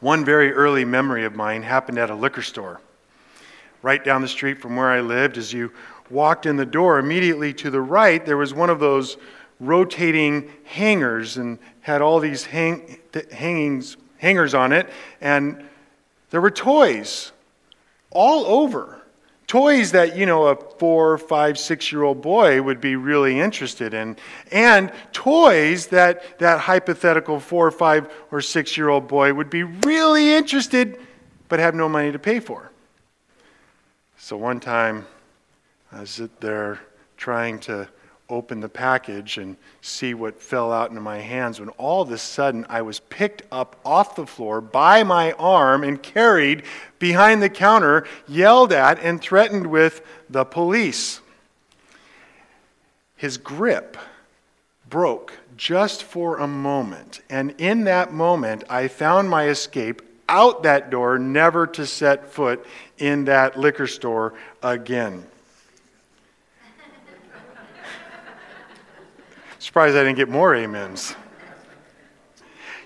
One very early memory of mine happened at a liquor store. Right down the street from where I lived, as you walked in the door, immediately to the right, there was one of those rotating hangers and had all these hang, hangings, hangers on it. And there were toys all over. Toys that, you know, a four, five, six year old boy would be really interested in. And toys that that hypothetical four, five, or six year old boy would be really interested but have no money to pay for. So one time I was there trying to open the package and see what fell out into my hands when all of a sudden I was picked up off the floor by my arm and carried behind the counter, yelled at, and threatened with the police. His grip broke just for a moment, and in that moment I found my escape out that door, never to set foot in that liquor store again. Surprised I didn't get more amens.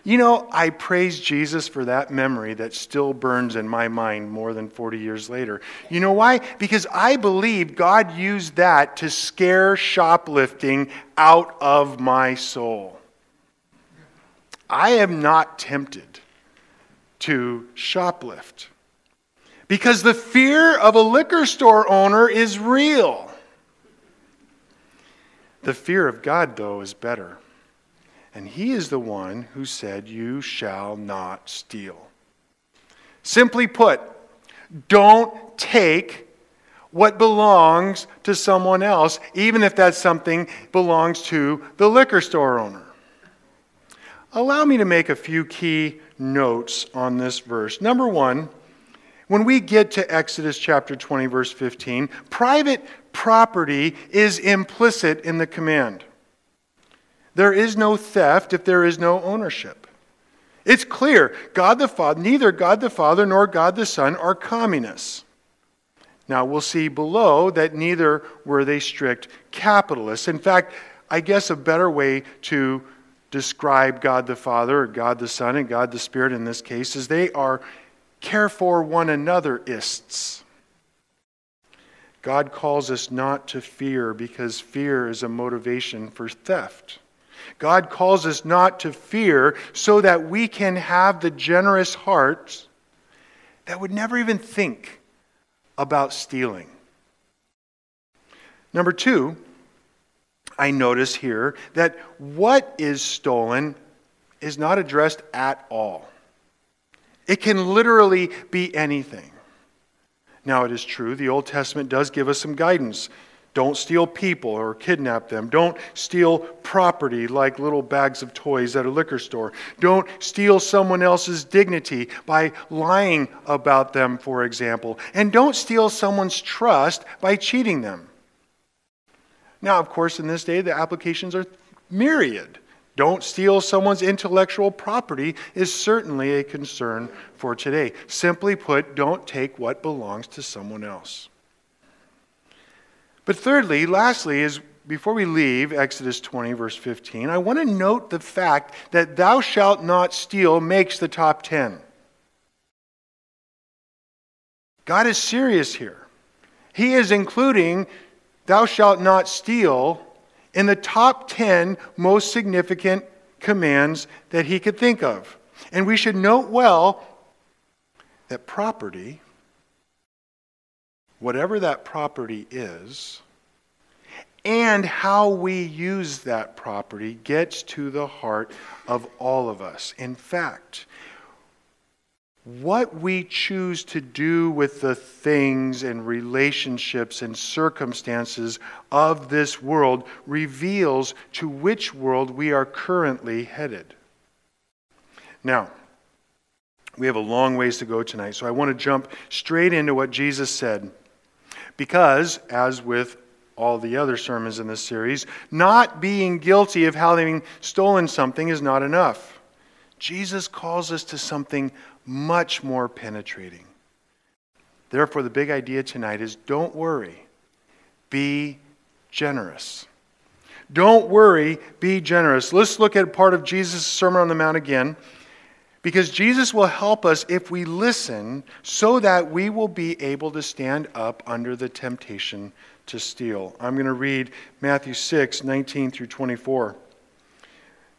You know, I praise Jesus for that memory that still burns in my mind more than 40 years later. You know why? Because I believe God used that to scare shoplifting out of my soul. I am not tempted to shoplift because the fear of a liquor store owner is real. The fear of God, though, is better. And He is the one who said, You shall not steal. Simply put, don't take what belongs to someone else, even if that something belongs to the liquor store owner. Allow me to make a few key notes on this verse. Number one, when we get to Exodus chapter 20, verse 15, private property is implicit in the command. There is no theft if there is no ownership. It's clear God the Father, neither God the Father nor God the Son are communists. Now we'll see below that neither were they strict capitalists. In fact, I guess a better way to describe God the Father, God the Son, and God the Spirit in this case is they are care for one another ists. God calls us not to fear because fear is a motivation for theft. God calls us not to fear so that we can have the generous hearts that would never even think about stealing. Number two, I notice here that what is stolen is not addressed at all. It can literally be anything. Now, it is true, the Old Testament does give us some guidance. Don't steal people or kidnap them. Don't steal property like little bags of toys at a liquor store. Don't steal someone else's dignity by lying about them, for example. And don't steal someone's trust by cheating them. Now, of course, in this day, the applications are myriad. Don't steal someone's intellectual property is certainly a concern for today. Simply put, don't take what belongs to someone else. But thirdly, lastly, is before we leave Exodus 20, verse 15, I want to note the fact that thou shalt not steal makes the top 10. God is serious here. He is including thou shalt not steal in the top 10 most significant commands that he could think of. And we should note well that property, whatever that property is, and how we use that property gets to the heart of all of us. In fact, what we choose to do with the things and relationships and circumstances of this world reveals to which world we are currently headed. Now, we have a long ways to go tonight, so I want to jump straight into what Jesus said. Because, as with all the other sermons in this series, not being guilty of having stolen something is not enough. Jesus calls us to something much more penetrating. Therefore, the big idea tonight is don't worry, be generous. Don't worry, be generous. Let's look at part of Jesus' Sermon on the Mount again. Because Jesus will help us if we listen so that we will be able to stand up under the temptation to steal. I'm going to read Matthew 6, 19 through 24.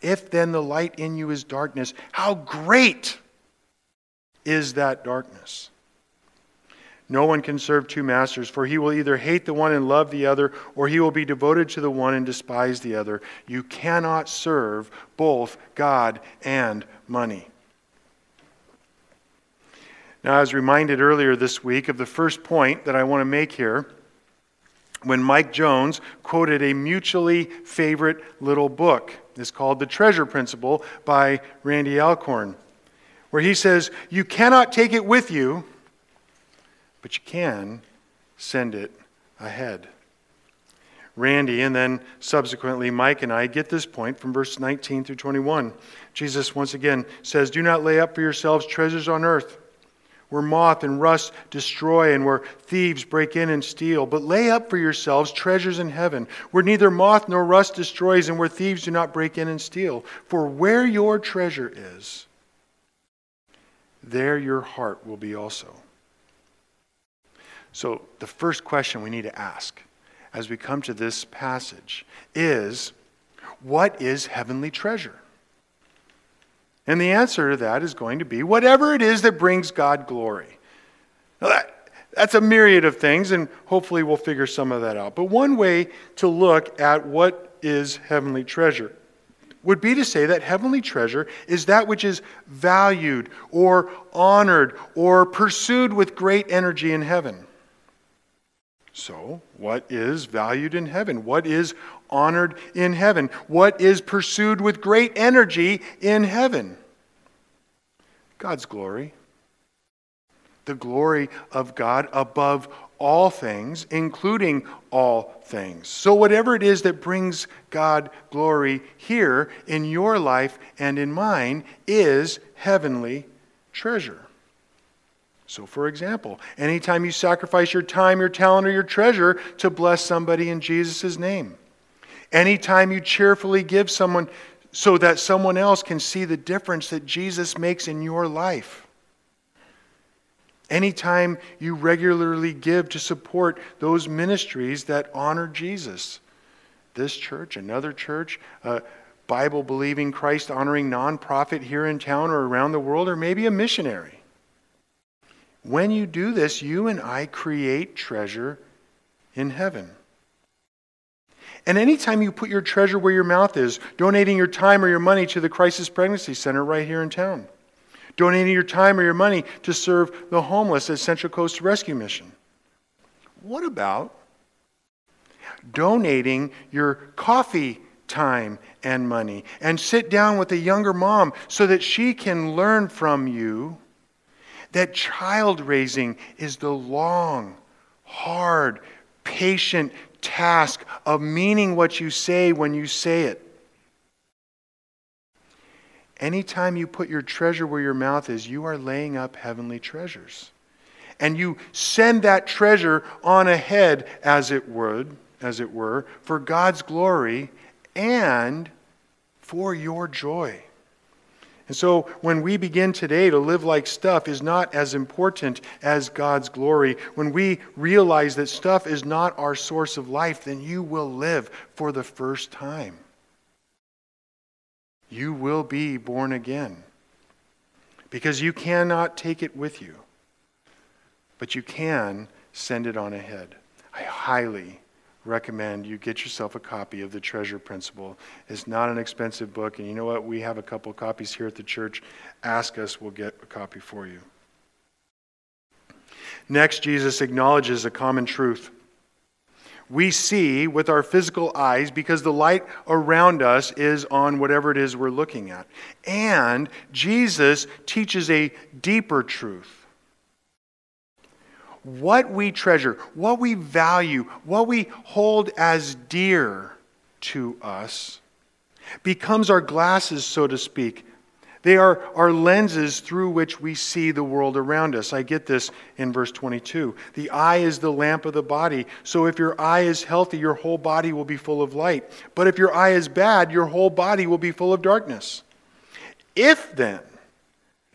If then the light in you is darkness, how great is that darkness? No one can serve two masters, for he will either hate the one and love the other, or he will be devoted to the one and despise the other. You cannot serve both God and money. Now, I was reminded earlier this week of the first point that I want to make here when Mike Jones quoted a mutually favorite little book. It's called The Treasure Principle by Randy Alcorn, where he says, You cannot take it with you but you can send it ahead. Randy and then subsequently Mike and I get this point from verse 19 through 21. Jesus once again says, Do not lay up for yourselves treasures on earth where moth and rust destroy and where thieves break in and steal. But lay up for yourselves treasures in heaven, where neither moth nor rust destroys and where thieves do not break in and steal. For where your treasure is, there your heart will be also. So, the first question we need to ask as we come to this passage is what is heavenly treasure? And the answer to that is going to be whatever it is that brings God glory. Now that, that's a myriad of things, and hopefully we'll figure some of that out. But one way to look at what is heavenly treasure would be to say that heavenly treasure is that which is valued or honored or pursued with great energy in heaven. So, what is valued in heaven? What is honored in heaven? What is pursued with great energy in heaven? God's glory. The glory of God above all things, including all things. So, whatever it is that brings God glory here in your life and in mine is heavenly treasure. So, for example, anytime you sacrifice your time, your talent, or your treasure to bless somebody in Jesus' name, anytime you cheerfully give someone so that someone else can see the difference that Jesus makes in your life, anytime you regularly give to support those ministries that honor Jesus, this church, another church, a Bible believing, Christ honoring nonprofit here in town or around the world, or maybe a missionary when you do this, you and I create treasure in heaven. And anytime you put your treasure where your mouth is, donating your time or your money to the Crisis Pregnancy Center right here in town, donating your time or your money to serve the homeless at Central Coast Rescue Mission. What about donating your coffee time and money and sit down with a younger mom so that she can learn from you that child raising is the long, hard, patient task of meaning what you say when you say it. Anytime you put your treasure where your mouth is, you are laying up heavenly treasures. And you send that treasure on ahead, as it would, as it were, for God's glory and for your joy. And so when we begin today to live like stuff is not as important as God's glory, when we realize that stuff is not our source of life, then you will live for the first time. You will be born again. Because you cannot take it with you, but you can send it on ahead. I highly recommend you get yourself a copy of The Treasure Principle. It's not an expensive book, and you know what? We have a couple copies here at the church. Ask us, we'll get a copy for you. Next, Jesus acknowledges a common truth. we see with our physical eyes because the light around us is on whatever it is we're looking at. And Jesus teaches a deeper truth. What we treasure, what we value, what we hold as dear to us becomes our glasses, so to speak, they are our lenses through which we see the world around us. I get this in verse 22. The eye is the lamp of the body. So if your eye is healthy, your whole body will be full of light. But if your eye is bad, your whole body will be full of darkness. If then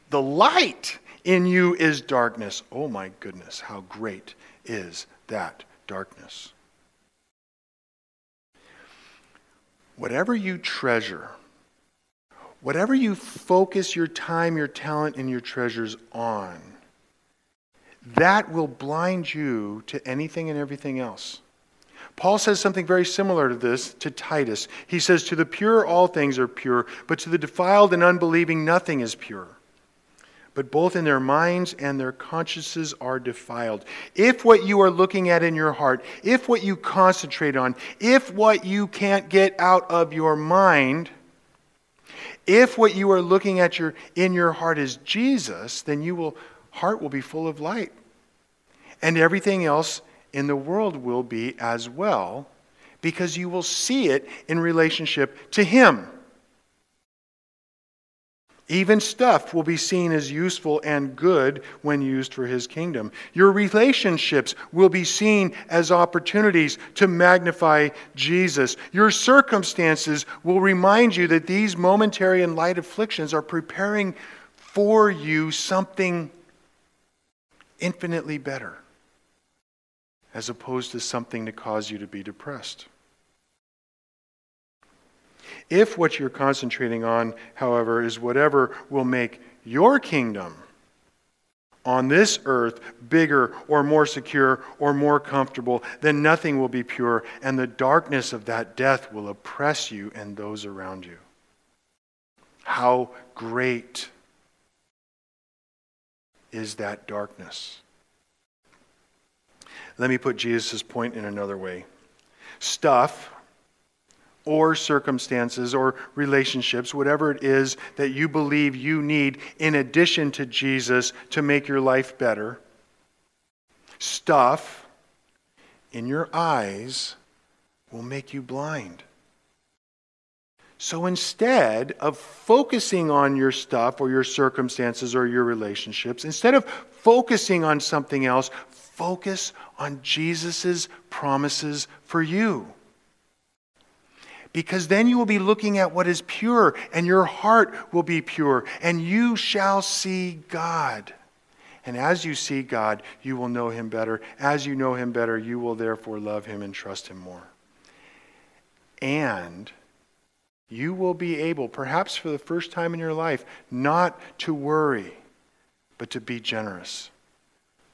the light in you is darkness, oh my goodness, how great is that darkness? Whatever you treasure, whatever you focus your time, your talent, and your treasures on, that will blind you to anything and everything else. Paul says something very similar to this to Titus. He says, To the pure, all things are pure, but to the defiled and unbelieving, nothing is pure. But both in their minds and their consciences are defiled. If what you are looking at in your heart, if what you concentrate on, if what you can't get out of your mind, if what you are looking at your, in your heart is Jesus, then you will heart will be full of light. And everything else in the world will be as well because you will see it in relationship to him. Even stuff will be seen as useful and good when used for his kingdom. Your relationships will be seen as opportunities to magnify Jesus. Your circumstances will remind you that these momentary and light afflictions are preparing for you something infinitely better, as opposed to something to cause you to be depressed. If what you're concentrating on, however, is whatever will make your kingdom on this earth bigger or more secure or more comfortable, then nothing will be pure, and the darkness of that death will oppress you and those around you. How great is that darkness? Let me put Jesus' point in another way. Stuff or circumstances or relationships, whatever it is that you believe you need in addition to Jesus to make your life better, stuff in your eyes will make you blind. So instead of focusing on your stuff or your circumstances or your relationships, instead of focusing on something else, focus on Jesus' promises for you because then you will be looking at what is pure, and your heart will be pure, and you shall see God. And as you see God, you will know him better. As you know him better, you will therefore love him and trust him more. And you will be able, perhaps for the first time in your life, not to worry, but to be generous.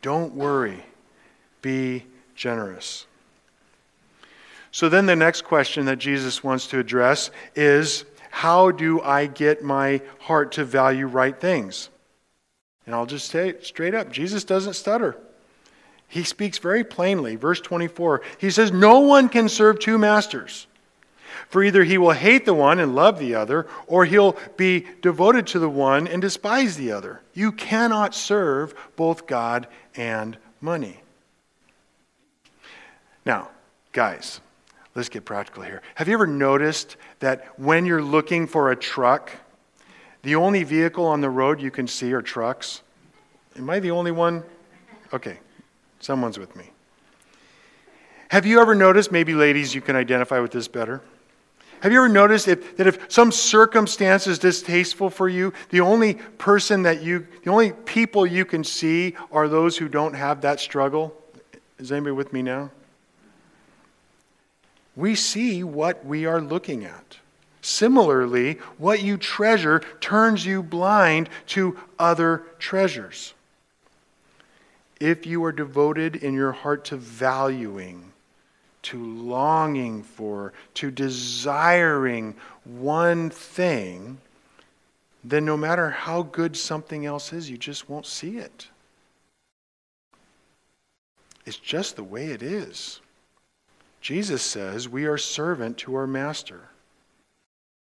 Don't worry, be generous. So then the next question that Jesus wants to address is how do I get my heart to value right things? And I'll just say it straight up Jesus doesn't stutter. He speaks very plainly. Verse 24, he says, No one can serve two masters. For either he will hate the one and love the other, or he'll be devoted to the one and despise the other. You cannot serve both God and money. Now, guys, let's get practical here. Have you ever noticed that when you're looking for a truck, the only vehicle on the road you can see are trucks? Am I the only one? Okay, someone's with me. Have you ever noticed, maybe ladies, you can identify with this better? Have you ever noticed if, that if some circumstance is distasteful for you, the only person that you, the only people you can see are those who don't have that struggle? Is anybody with me now? We see what we are looking at. Similarly, what you treasure turns you blind to other treasures. If you are devoted in your heart to valuing, to longing for, to desiring one thing, then no matter how good something else is, you just won't see it. It's just the way it is. Jesus says we are servant to our master.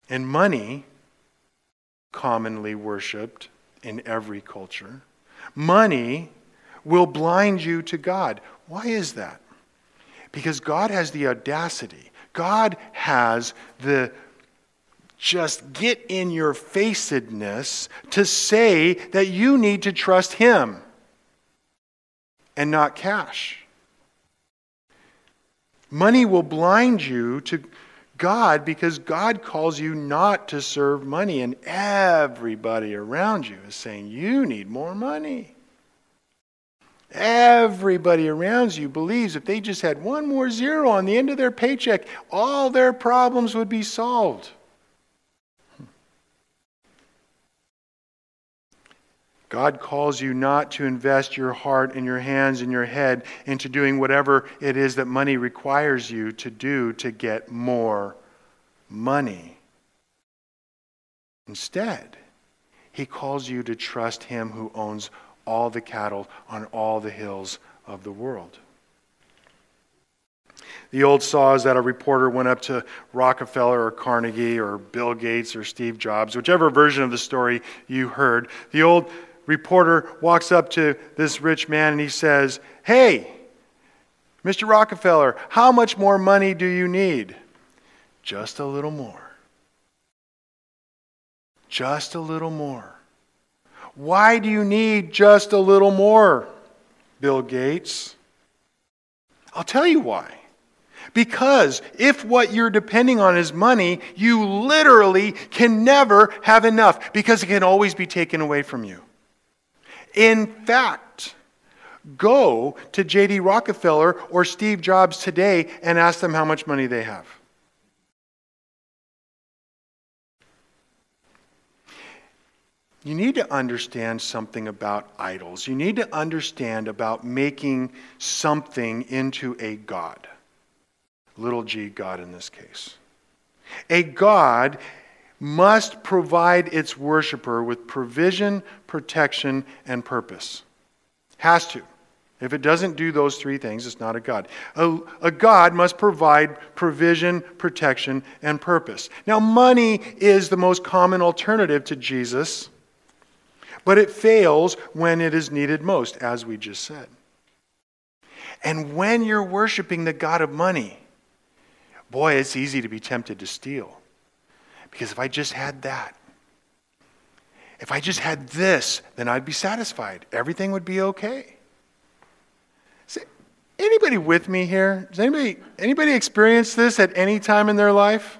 And money, commonly worshiped in every culture, money will blind you to God. Why is that? Because God has the audacity, God has the just get in your facedness to say that you need to trust Him and not cash. Money will blind you to God because God calls you not to serve money, and everybody around you is saying, You need more money. Everybody around you believes if they just had one more zero on the end of their paycheck, all their problems would be solved. God calls you not to invest your heart and your hands and your head into doing whatever it is that money requires you to do to get more money. Instead, He calls you to trust Him who owns all the cattle on all the hills of the world. The old saw is that a reporter went up to Rockefeller or Carnegie or Bill Gates or Steve Jobs, whichever version of the story you heard. The old reporter walks up to this rich man and he says, Hey, Mr. Rockefeller, how much more money do you need? Just a little more. Just a little more. Why do you need just a little more, Bill Gates? I'll tell you why. Because if what you're depending on is money, you literally can never have enough because it can always be taken away from you. In fact, go to J.D. Rockefeller or Steve Jobs today and ask them how much money they have. You need to understand something about idols. You need to understand about making something into a God. Little g God in this case. A God must provide its worshiper with provision, protection, and purpose. Has to. If it doesn't do those three things, it's not a God. A, a, God must provide provision, protection, and purpose. Now, money is the most common alternative to Jesus, but it fails when it is needed most, as we just said. And when you're worshiping the God of money, boy, it's easy to be tempted to steal. Because if I just had that, if I just had this, then I'd be satisfied. Everything would be okay. See, anybody with me here? Does anybody, anybody experience this at any time in their life?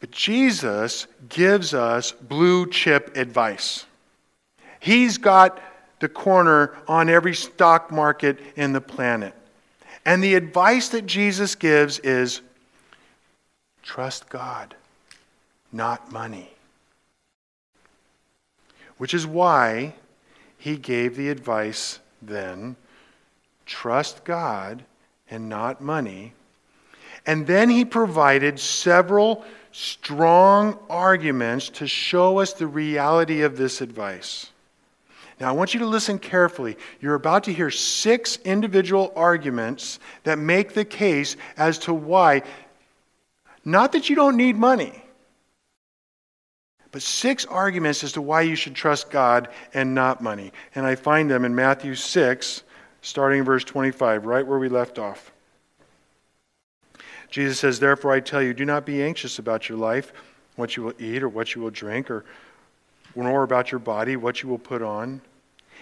But Jesus gives us blue chip advice. He's got the corner on every stock market in the planet. And the advice that Jesus gives is trust God, not money. Which is why he gave the advice then trust God and not money. And then he provided several strong arguments to show us the reality of this advice. Now, I want you to listen carefully. You're about to hear six individual arguments that make the case as to why, not that you don't need money, but six arguments as to why you should trust God and not money. And I find them in Matthew 6, starting in verse 25, right where we left off. Jesus says, Therefore I tell you, do not be anxious about your life, what you will eat or what you will drink, or nor about your body, what you will put on.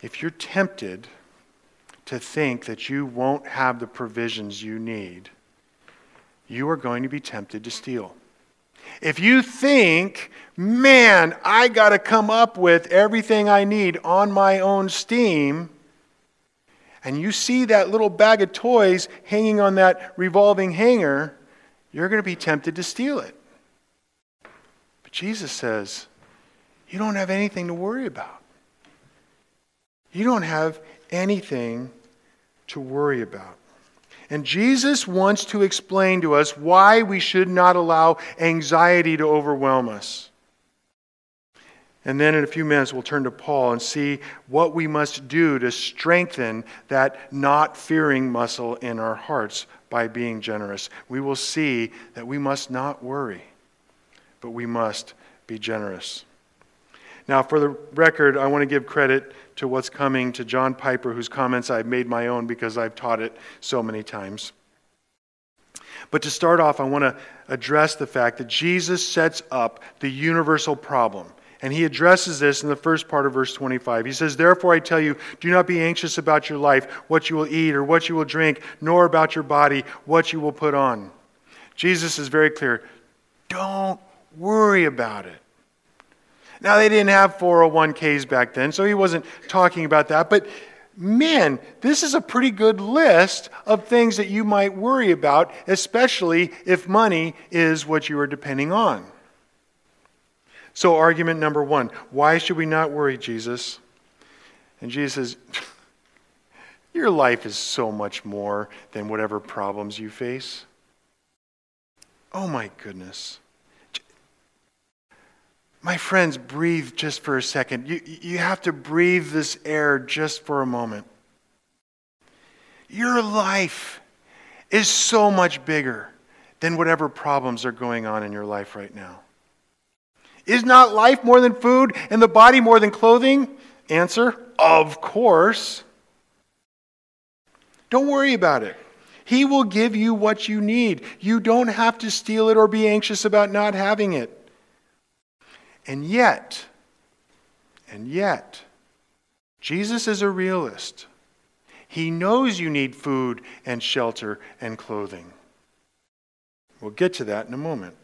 If you're tempted to think that you won't have the provisions you need, you are going to be tempted to steal. If you think, man, I got to come up with everything I need on my own steam, and you see that little bag of toys hanging on that revolving hanger, you're going to be tempted to steal it. But Jesus says, you don't have anything to worry about. You don't have anything to worry about. And Jesus wants to explain to us why we should not allow anxiety to overwhelm us. And then in a few minutes, we'll turn to Paul and see what we must do to strengthen that not fearing muscle in our hearts by being generous. We will see that we must not worry, but we must be generous. Now, for the record, I want to give credit to what's coming to John Piper, whose comments I've made my own because I've taught it so many times. But to start off, I want to address the fact that Jesus sets up the universal problem. And he addresses this in the first part of verse 25. He says, Therefore I tell you, do not be anxious about your life, what you will eat or what you will drink, nor about your body, what you will put on. Jesus is very clear. Don't worry about it. Now, they didn't have 401ks back then, so he wasn't talking about that. But man, this is a pretty good list of things that you might worry about, especially if money is what you are depending on. So, argument number one why should we not worry, Jesus? And Jesus says, Your life is so much more than whatever problems you face. Oh my goodness. My friends, breathe just for a second. You, you have to breathe this air just for a moment. Your life is so much bigger than whatever problems are going on in your life right now. Is not life more than food and the body more than clothing? Answer Of course. Don't worry about it. He will give you what you need. You don't have to steal it or be anxious about not having it. And yet, and yet, Jesus is a realist. He knows you need food and shelter and clothing. We'll get to that in a moment.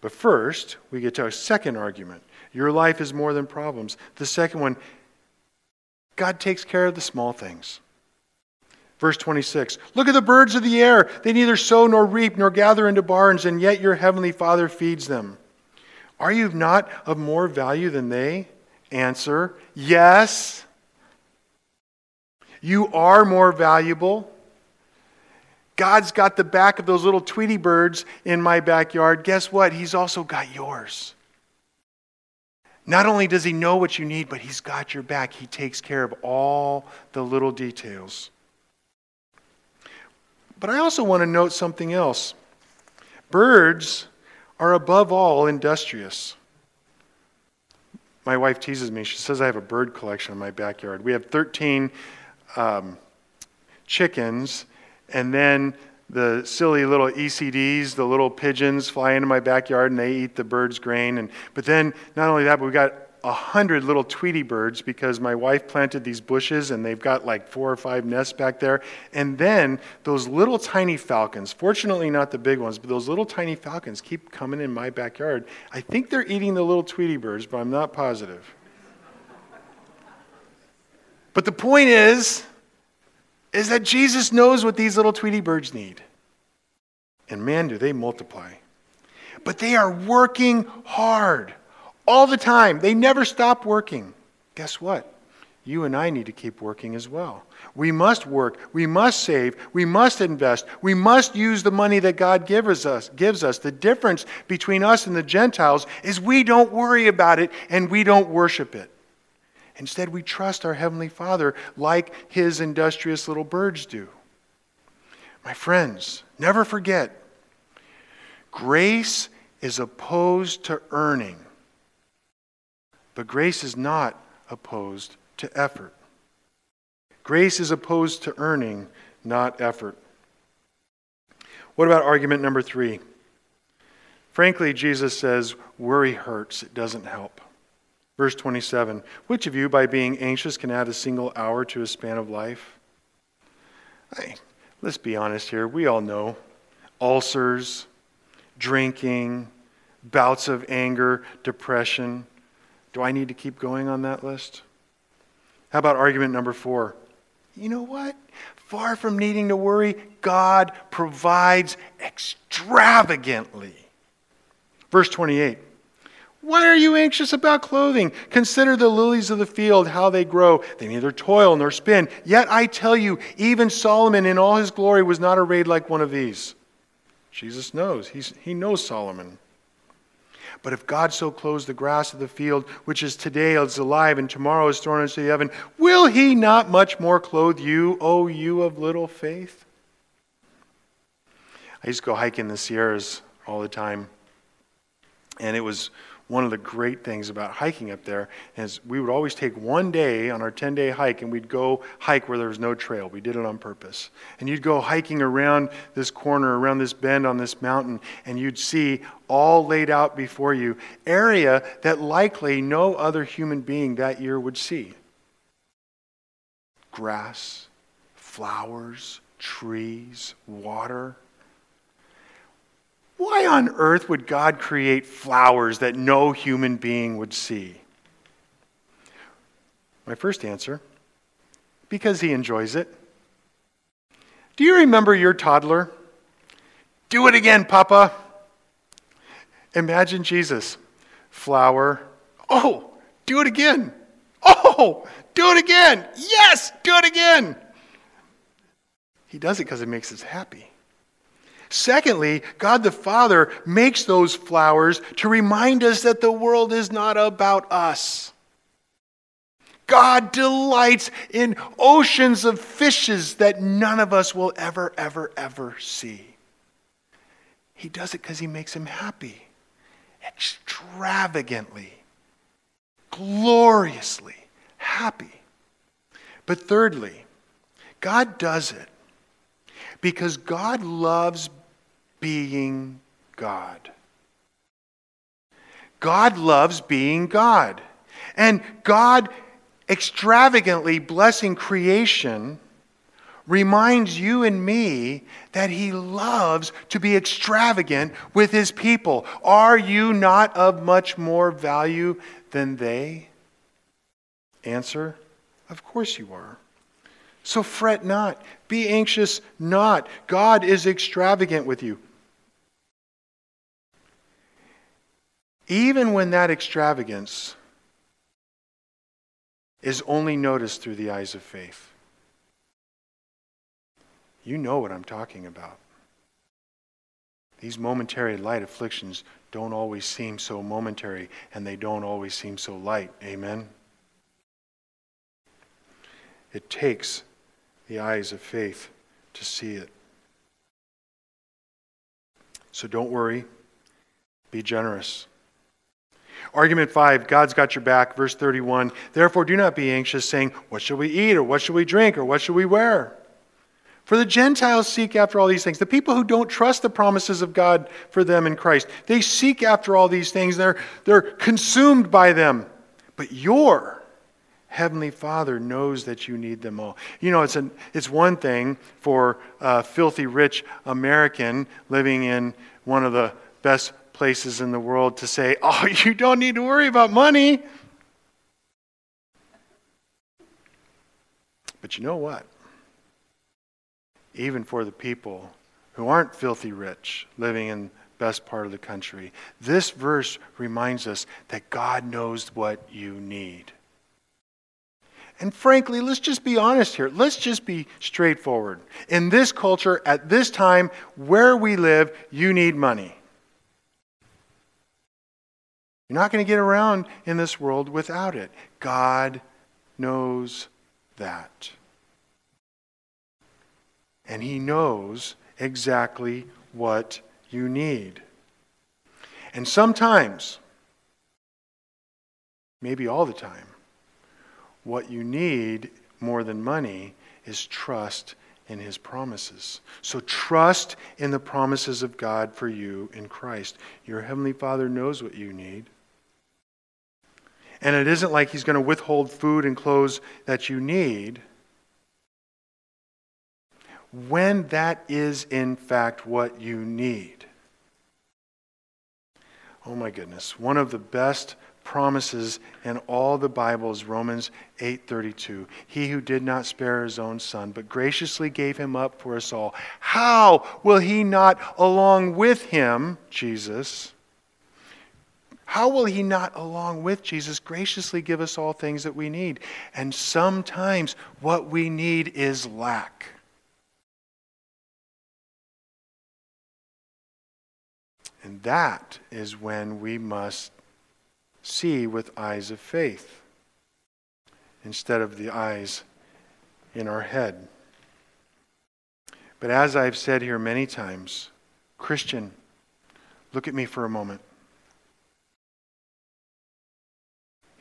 But first, we get to our second argument. Your life is more than problems. The second one, God takes care of the small things. Verse 26 Look at the birds of the air. They neither sow nor reap nor gather into barns, and yet your heavenly Father feeds them. Are you not of more value than they? Answer Yes. You are more valuable. God's got the back of those little Tweety birds in my backyard. Guess what? He's also got yours. Not only does He know what you need, but He's got your back. He takes care of all the little details. But I also want to note something else. Birds are above all industrious. My wife teases me. She says I have a bird collection in my backyard. We have 13 um, chickens, and then the silly little ECDs, the little pigeons, fly into my backyard and they eat the birds' grain. And, but then, not only that, but we've got a hundred little Tweety birds because my wife planted these bushes and they've got like four or five nests back there. And then those little tiny falcons, fortunately not the big ones, but those little tiny falcons keep coming in my backyard. I think they're eating the little Tweety birds, but I'm not positive. But the point is, is that Jesus knows what these little Tweety birds need. And man, do they multiply. But they are working hard all the time. They never stop working. Guess what? You and I need to keep working as well. We must work. We must save. We must invest. We must use the money that God gives us. Gives us. The difference between us and the Gentiles is we don't worry about it and we don't worship it. Instead, we trust our Heavenly Father like His industrious little birds do. My friends, never forget grace is opposed to earning, but grace is not opposed to effort. Grace is opposed to earning, not effort. What about argument number three? Frankly, Jesus says, worry hurts, it doesn't help. Verse 27 Which of you, by being anxious, can add a single hour to a span of life? Hey, let's be honest here. We all know ulcers, drinking, bouts of anger, depression. Do I need to keep going on that list? How about argument number four? You know what? Far from needing to worry, God provides extravagantly. Verse 28 Why are you anxious about clothing? Consider the lilies of the field, how they grow. They neither toil nor spin. Yet I tell you, even Solomon in all his glory was not arrayed like one of these. Jesus knows. He's, he knows Solomon. But if God so clothes the grass of the field, which is today is alive and tomorrow is thrown into the oven, will he not much more clothe you, O you of little faith? I used to go hiking in the Sierras all the time. And it was one of the great things about hiking up there is we would always take one day on our 10 day hike and we'd go hike where there was no trail. We did it on purpose. And you'd go hiking around this corner, around this bend on this mountain, and you'd see all laid out before you area that likely no other human being that year would see grass, flowers, trees, water. Why on earth would God create flowers that no human being would see? My first answer because he enjoys it. Do you remember your toddler? Do it again, Papa. Imagine Jesus. Flower. Oh, do it again. Oh, do it again. Yes, do it again. He does it because it makes us happy. Secondly, God the Father makes those flowers to remind us that the world is not about us. God delights in oceans of fishes that none of us will ever, ever, ever see. He does it because he makes him happy, extravagantly, gloriously happy. But thirdly, God does it because God loves being God. God loves being God. And God extravagantly blessing creation reminds you and me that He loves to be extravagant with His people. Are you not of much more value than they? Answer Of course you are. So fret not, be anxious not. God is extravagant with you. Even when that extravagance is only noticed through the eyes of faith. You know what I'm talking about. These momentary light afflictions don't always seem so momentary, and they don't always seem so light. Amen? It takes the eyes of faith to see it. So don't worry, be generous. Argument 5, God's got your back. Verse 31, therefore do not be anxious, saying, What shall we eat, or what shall we drink, or what shall we wear? For the Gentiles seek after all these things. The people who don't trust the promises of God for them in Christ, they seek after all these things. They're, they're consumed by them. But your Heavenly Father knows that you need them all. You know, it's, an, it's one thing for a filthy rich American living in one of the best places in the world to say, oh, you don't need to worry about money. But you know what? Even for the people who aren't filthy rich, living in best part of the country, this verse reminds us that God knows what you need. And frankly, let's just be honest here. Let's just be straightforward. In this culture, at this time, where we live, you need money. You're not going to get around in this world without it. God knows that. And He knows exactly what you need. And sometimes, maybe all the time, what you need more than money is trust in his promises. So trust in the promises of God for you in Christ. Your heavenly Father knows what you need. And it isn't like he's going to withhold food and clothes that you need when that is in fact what you need. Oh my goodness, one of the best promises in all the Bible is Romans 8:32. He who did not spare his own son but graciously gave him up for us all, how will he not along with him, Jesus, how will he not, along with Jesus, graciously give us all things that we need? And sometimes what we need is lack. And that is when we must see with eyes of faith instead of the eyes in our head. But as I've said here many times, Christian, look at me for a moment.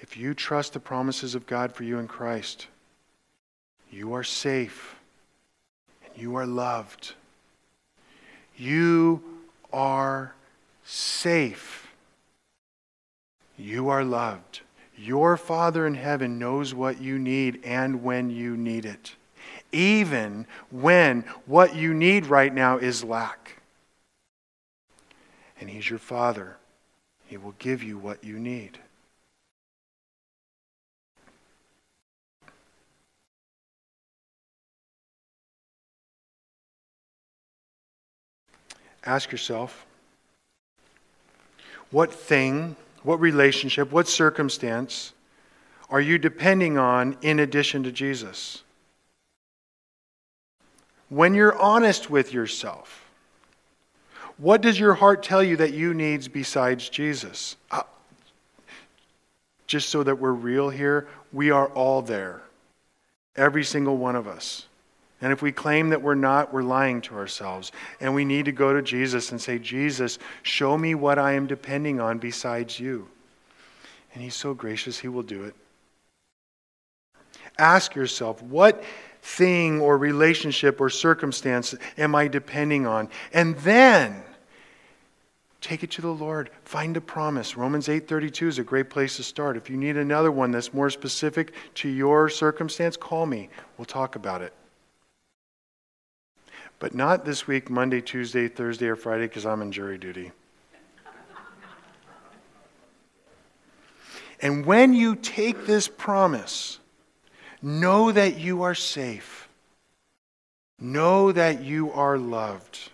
If you trust the promises of God for you in Christ, you are safe and you are loved. You are safe. You are loved. Your Father in heaven knows what you need and when you need it, even when what you need right now is lack. And He's your Father. He will give you what you need. Ask yourself what thing, what relationship, what circumstance are you depending on in addition to Jesus? When you're honest with yourself, what does your heart tell you that you needs besides Jesus? Uh, just so that we're real here, we are all there. Every single one of us. And if we claim that we're not, we're lying to ourselves. And we need to go to Jesus and say, Jesus, show me what I am depending on besides you. And He's so gracious, He will do it. Ask yourself, what thing or relationship or circumstance am I depending on? And then take it to the Lord. Find a promise. Romans 8:32 is a great place to start. If you need another one that's more specific to your circumstance, call me. We'll talk about it. But not this week, Monday, Tuesday, Thursday, or Friday, because I'm in jury duty. And when you take this promise, know that you are safe. Know that you are loved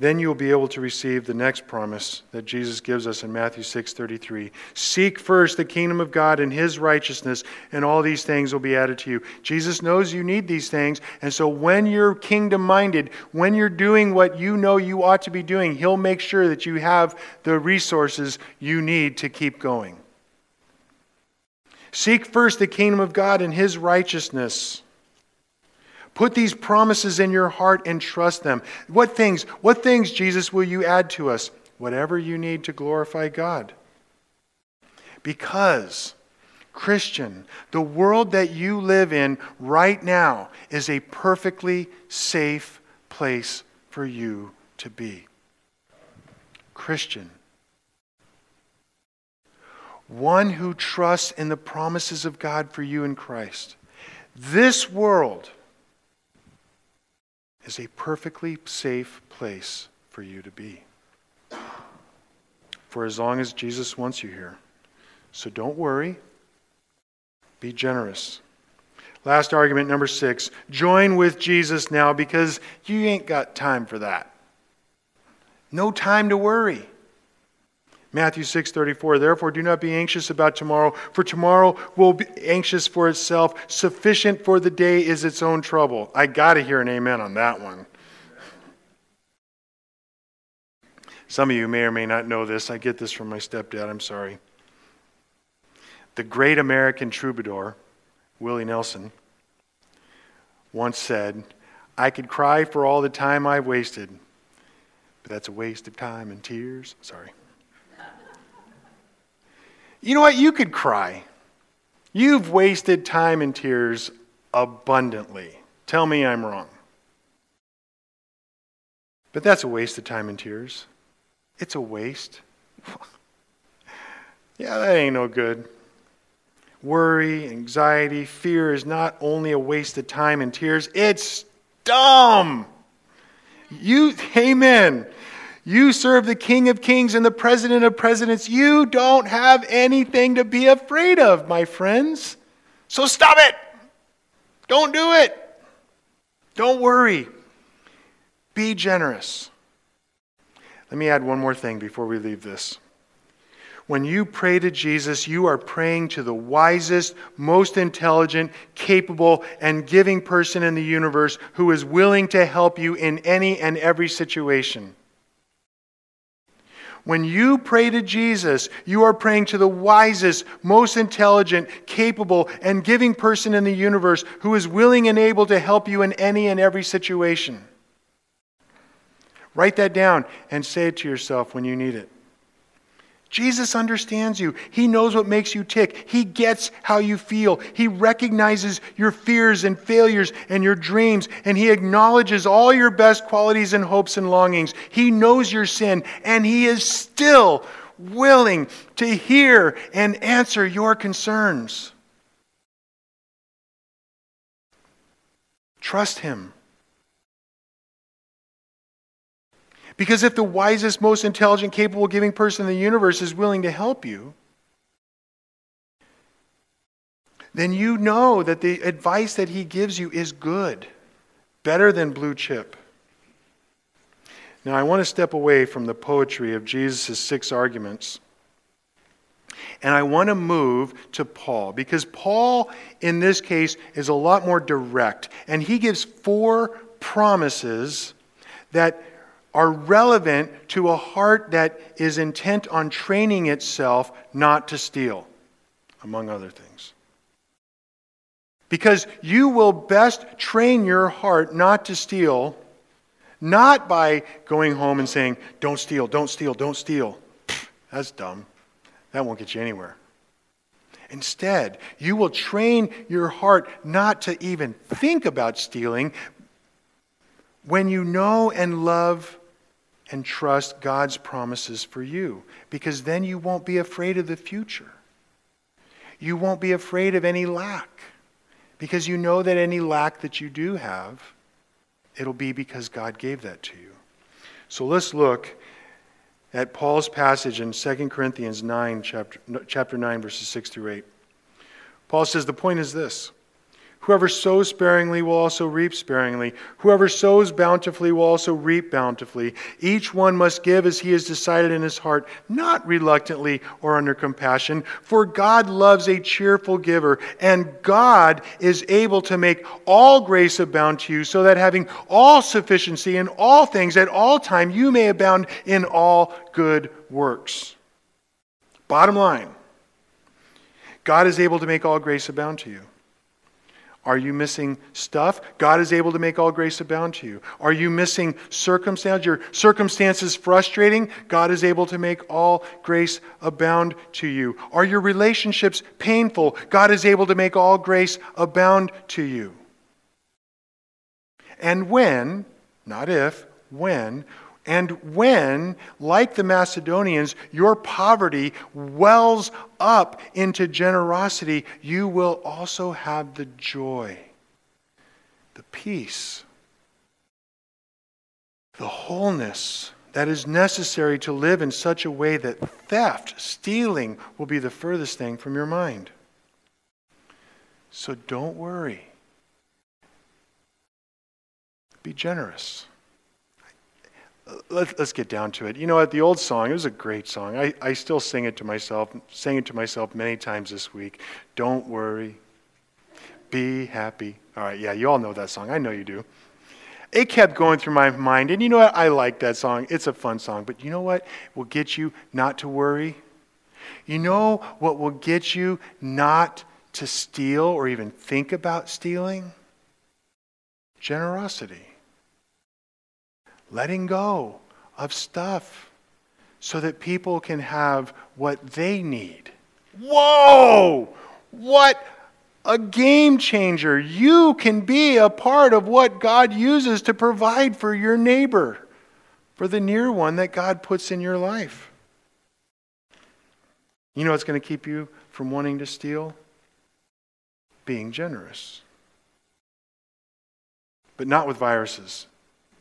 then you'll be able to receive the next promise that Jesus gives us in Matthew 6:33. Seek first the kingdom of God and his righteousness, and all these things will be added to you. Jesus knows you need these things, and so when you're kingdom minded, when you're doing what you know you ought to be doing, he'll make sure that you have the resources you need to keep going. Seek first the kingdom of God and his righteousness. Put these promises in your heart and trust them. What things, what things, Jesus, will you add to us? Whatever you need to glorify God. Because, Christian, the world that you live in right now is a perfectly safe place for you to be. Christian, one who trusts in the promises of God for you in Christ. This world is a perfectly safe place for you to be. For as long as Jesus wants you here. So don't worry. Be generous. Last argument, number six. Join with Jesus now because you ain't got time for that. No time to worry. Matthew 6:34 Therefore do not be anxious about tomorrow for tomorrow will be anxious for itself sufficient for the day is its own trouble. I got to hear an amen on that one. Some of you may or may not know this. I get this from my stepdad. I'm sorry. the great American troubadour, Willie Nelson, once said, I could cry for all the time I've wasted, but that's a waste of time and tears. Sorry. You know what? You could cry. You've wasted time and tears abundantly. Tell me I'm wrong. But that's a waste of time and tears. It's a waste. yeah, that ain't no good. Worry, anxiety, fear is not only a waste of time and tears, it's dumb. You, amen. You serve the King of Kings and the President of Presidents. You don't have anything to be afraid of, my friends. So stop it. Don't do it. Don't worry. Be generous. Let me add one more thing before we leave this. When you pray to Jesus, you are praying to the wisest, most intelligent, capable, and giving person in the universe who is willing to help you in any and every situation. When you pray to Jesus, you are praying to the wisest, most intelligent, capable, and giving person in the universe who is willing and able to help you in any and every situation. Write that down and say it to yourself when you need it. Jesus understands you. He knows what makes you tick. He gets how you feel. He recognizes your fears and failures and your dreams, and He acknowledges all your best qualities and hopes and longings. He knows your sin, and He is still willing to hear and answer your concerns. Trust Him. Because if the wisest, most intelligent, capable, giving person in the universe is willing to help you, then you know that the advice that he gives you is good, better than blue chip. Now, I want to step away from the poetry of Jesus' six arguments. And I want to move to Paul because Paul, in this case, is a lot more direct. And he gives four promises that are relevant to a heart that is intent on training itself not to steal, among other things. Because you will best train your heart not to steal, not by going home and saying, Don't steal, don't steal, don't steal. That's dumb. That won't get you anywhere. Instead, you will train your heart not to even think about stealing when you know and love and trust God's promises for you because then you won't be afraid of the future. You won't be afraid of any lack because you know that any lack that you do have, it'll be because God gave that to you. So let's look at Paul's passage in 2 Corinthians 9, chapter, chapter 9, verses 6 through 8. Paul says the point is this Whoever sows sparingly will also reap sparingly. Whoever sows bountifully will also reap bountifully. Each one must give as he has decided in his heart, not reluctantly or under compassion, for God loves a cheerful giver, and God is able to make all grace abound to you, so that having all sufficiency in all things at all time, you may abound in all good works. Bottom line God is able to make all grace abound to you. Are you missing stuff? God is able to make all grace abound to you. Are you missing circumstance? Your circumstances frustrating? God is able to make all grace abound to you. Are your relationships painful? God is able to make all grace abound to you. And when, not if, when and when, like the Macedonians, your poverty wells up into generosity, you will also have the joy, the peace, the wholeness that is necessary to live in such a way that theft, stealing, will be the furthest thing from your mind. So don't worry. Be generous let's, let's get down to it. You know what? The old song, it was a great song. I, I still sing it to myself, sang it to myself many times this week. Don't worry. Be happy. All right, yeah, you all know that song. I know you do. It kept going through my mind. And you know what? I like that song. It's a fun song. But you know what will get you not to worry? You know what will get you not to steal or even think about stealing? Generosity. Letting go of stuff so that people can have what they need. Whoa! What a game changer. You can be a part of what God uses to provide for your neighbor, for the near one that God puts in your life. You know what's going to keep you from wanting to steal? Being generous. But not with viruses.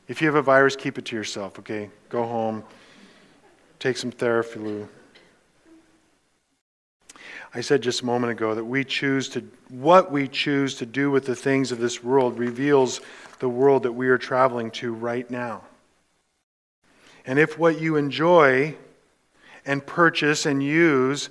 If you have a virus, keep it to yourself, okay? Go home, take some Theraflu. I said just a moment ago that we choose to, what we choose to do with the things of this world reveals the world that we are traveling to right now. And if what you enjoy and purchase and use,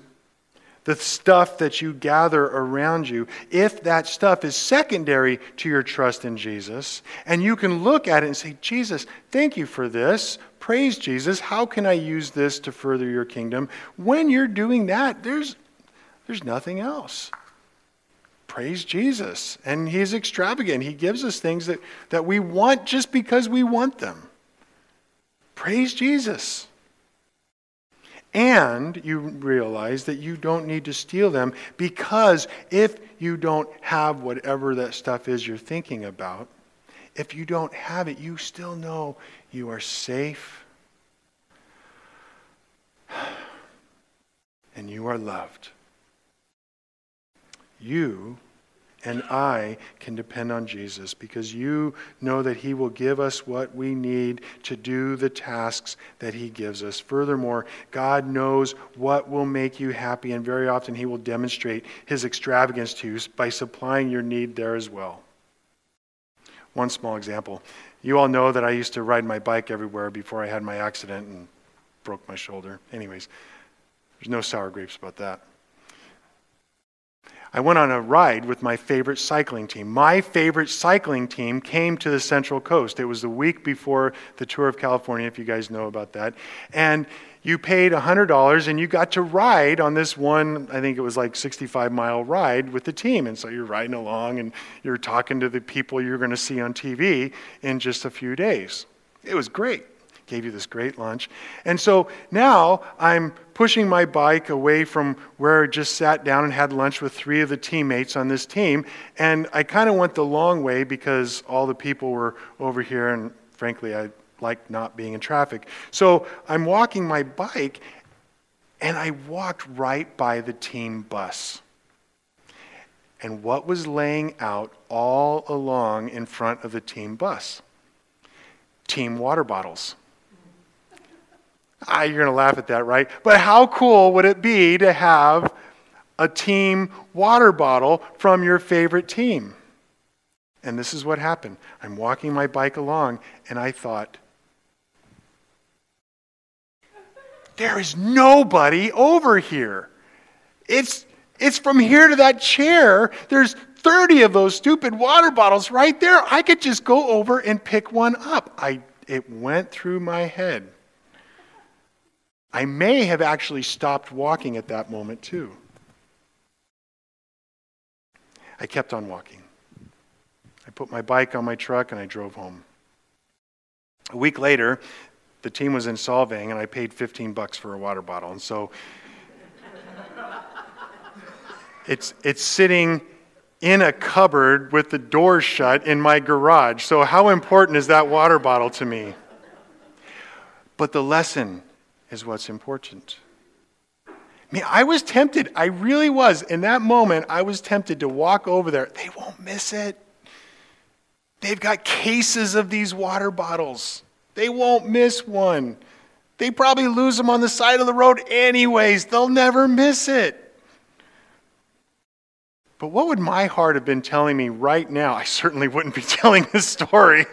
the stuff that you gather around you, if that stuff is secondary to your trust in Jesus, and you can look at it and say, Jesus, thank you for this. Praise Jesus. How can I use this to further your kingdom? When you're doing that, there's there's nothing else. Praise Jesus. And He's extravagant. He gives us things that, that we want just because we want them. Praise Jesus. And you realize that you don't need to steal them because if you don't have whatever that stuff is you're thinking about, if you don't have it, you still know you are safe and you are loved. You and I can depend on Jesus because you know that He will give us what we need to do the tasks that He gives us. Furthermore, God knows what will make you happy, and very often He will demonstrate His extravagance to you by supplying your need there as well. One small example. You all know that I used to ride my bike everywhere before I had my accident and broke my shoulder. Anyways, there's no sour grapes about that. I went on a ride with my favorite cycling team. My favorite cycling team came to the Central Coast. It was the week before the Tour of California, if you guys know about that. And you paid $100 and you got to ride on this one, I think it was like 65 mile ride with the team. And so you're riding along and you're talking to the people you're going to see on TV in just a few days. It was great gave you this great lunch. And so now I'm pushing my bike away from where I just sat down and had lunch with three of the teammates on this team. And I kind of went the long way because all the people were over here, and frankly, I like not being in traffic. So I'm walking my bike, and I walked right by the team bus. And what was laying out all along in front of the team bus? Team water bottles. Ah, you're going to laugh at that, right? But how cool would it be to have a team water bottle from your favorite team? And this is what happened. I'm walking my bike along, and I thought, there is nobody over here. It's, it's from here to that chair. There's 30 of those stupid water bottles right there. I could just go over and pick one up. I, it went through my head. I may have actually stopped walking at that moment too. I kept on walking. I put my bike on my truck and I drove home. A week later, the team was in Solvang and I paid 15 bucks for a water bottle. And so it's, it's sitting in a cupboard with the door shut in my garage. So, how important is that water bottle to me? But the lesson is what's important. I mean, I was tempted. I really was. In that moment, I was tempted to walk over there. They won't miss it. They've got cases of these water bottles. They won't miss one. They probably lose them on the side of the road anyways. They'll never miss it. But what would my heart have been telling me right now? I certainly wouldn't be telling this story.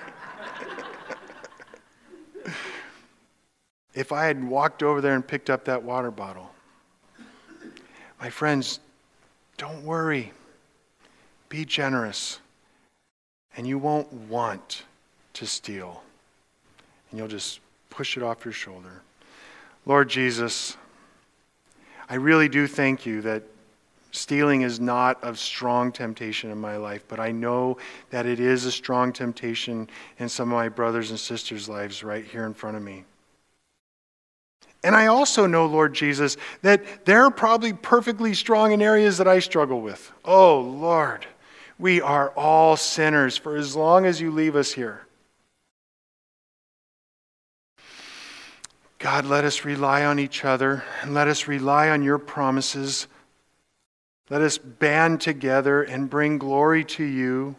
If I had walked over there and picked up that water bottle. My friends, don't worry. Be generous. And you won't want to steal. And you'll just push it off your shoulder. Lord Jesus, I really do thank you that stealing is not a strong temptation in my life, but I know that it is a strong temptation in some of my brothers and sisters' lives right here in front of me. And I also know, Lord Jesus, that they're probably perfectly strong in areas that I struggle with. Oh, Lord, we are all sinners for as long as you leave us here. God, let us rely on each other and let us rely on your promises. Let us band together and bring glory to you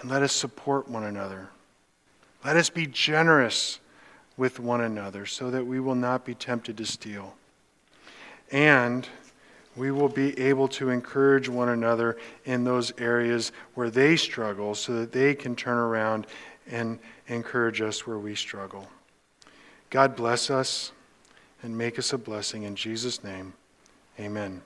and let us support one another. Let us be generous with one another so that we will not be tempted to steal. And we will be able to encourage one another in those areas where they struggle so that they can turn around and encourage us where we struggle. God bless us and make us a blessing. In Jesus' name, amen.